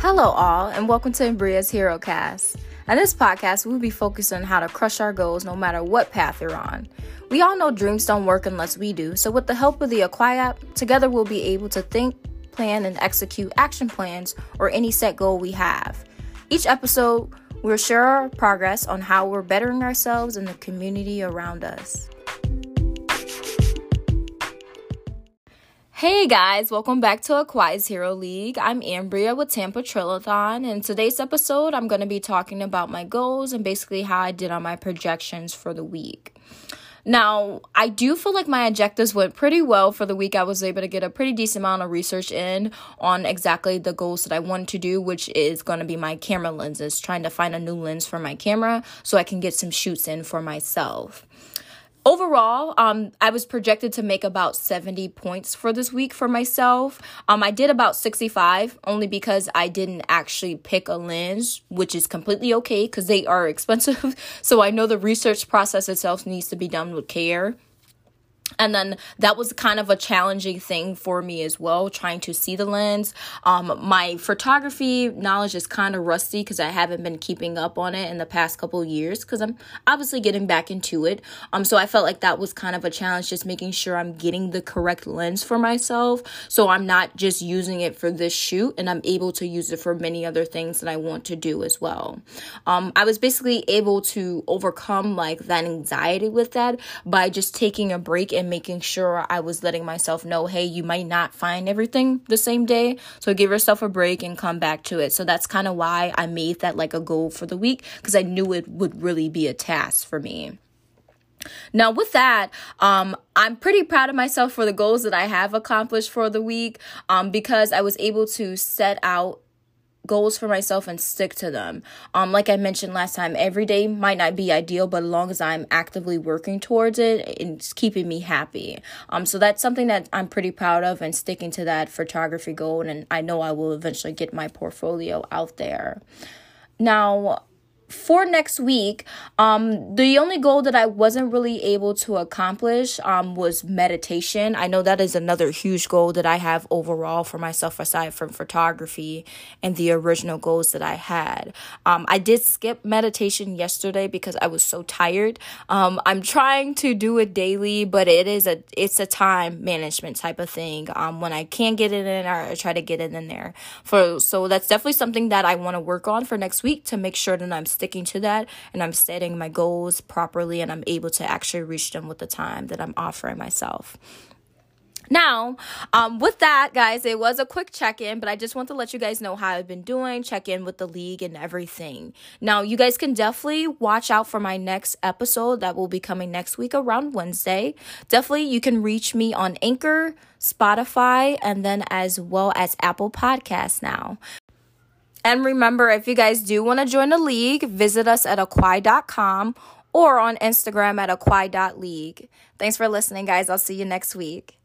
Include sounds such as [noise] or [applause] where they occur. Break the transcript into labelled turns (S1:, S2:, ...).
S1: Hello, all, and welcome to Ambria's Hero Cast. On this podcast, we'll be focused on how to crush our goals no matter what path you're on. We all know dreams don't work unless we do, so with the help of the Aquai app, together we'll be able to think, plan, and execute action plans or any set goal we have. Each episode, we'll share our progress on how we're bettering ourselves and the community around us. Hey guys, welcome back to Aquai's Hero League. I'm Ambria with Tampa Trillathon, and today's episode I'm going to be talking about my goals and basically how I did on my projections for the week. Now, I do feel like my objectives went pretty well for the week. I was able to get a pretty decent amount of research in on exactly the goals that I wanted to do, which is going to be my camera lenses, trying to find a new lens for my camera so I can get some shoots in for myself overall um i was projected to make about 70 points for this week for myself. Um i did about 65 only because i didn't actually pick a lens which is completely okay because they are [laughs] expensive. So i know the research process itself needs to be done with care and then that was kind of a challenging thing for me as well trying to see the lens. Um, my photography knowledge is kind of rusty because i haven't been keeping up on it in the past couple years because i'm obviously getting back into it. Um, so i felt like that was kind of a challenge just making sure i'm getting the correct lens for myself. So i'm not just using it for this shoot and i'm able to use it for many other things that i want to do as well. Um, i was basically able to overcome like that anxiety with that by just taking a break and making sure I was letting myself know, hey, you might not find everything the same day. So give yourself a break and come back to it. So that's kind of why I made that like a goal for the week because I knew it would really be a task for me. Now, with that, um, I'm pretty proud of myself for the goals that I have accomplished for the week um, because I was able to set out goals for myself and stick to them. Um, like I mentioned last time, every day might not be ideal, but as long as I'm actively working towards it, it's keeping me happy. Um, so that's something that I'm pretty proud of and sticking to that photography goal. And I know I will eventually get my portfolio out there. Now, for next week, um, the only goal that I wasn't really able to accomplish um, was meditation. I know that is another huge goal that I have overall for myself, aside from photography and the original goals that I had. Um, I did skip meditation yesterday because I was so tired. Um, I'm trying to do it daily, but it is a it's a time management type of thing. Um, when I can get it in, I try to get it in there. For so that's definitely something that I want to work on for next week to make sure that I'm sticking to that and I'm setting my goals properly and I'm able to actually reach them with the time that I'm offering myself. Now, um, with that, guys, it was a quick check in, but I just want to let you guys know how I've been doing, check in with the league and everything. Now, you guys can definitely watch out for my next episode that will be coming next week around Wednesday. Definitely, you can reach me on Anchor, Spotify, and then as well as Apple Podcasts now. And remember, if you guys do want to join the league, visit us at aquai.com or on Instagram at aquai.league. Thanks for listening, guys. I'll see you next week.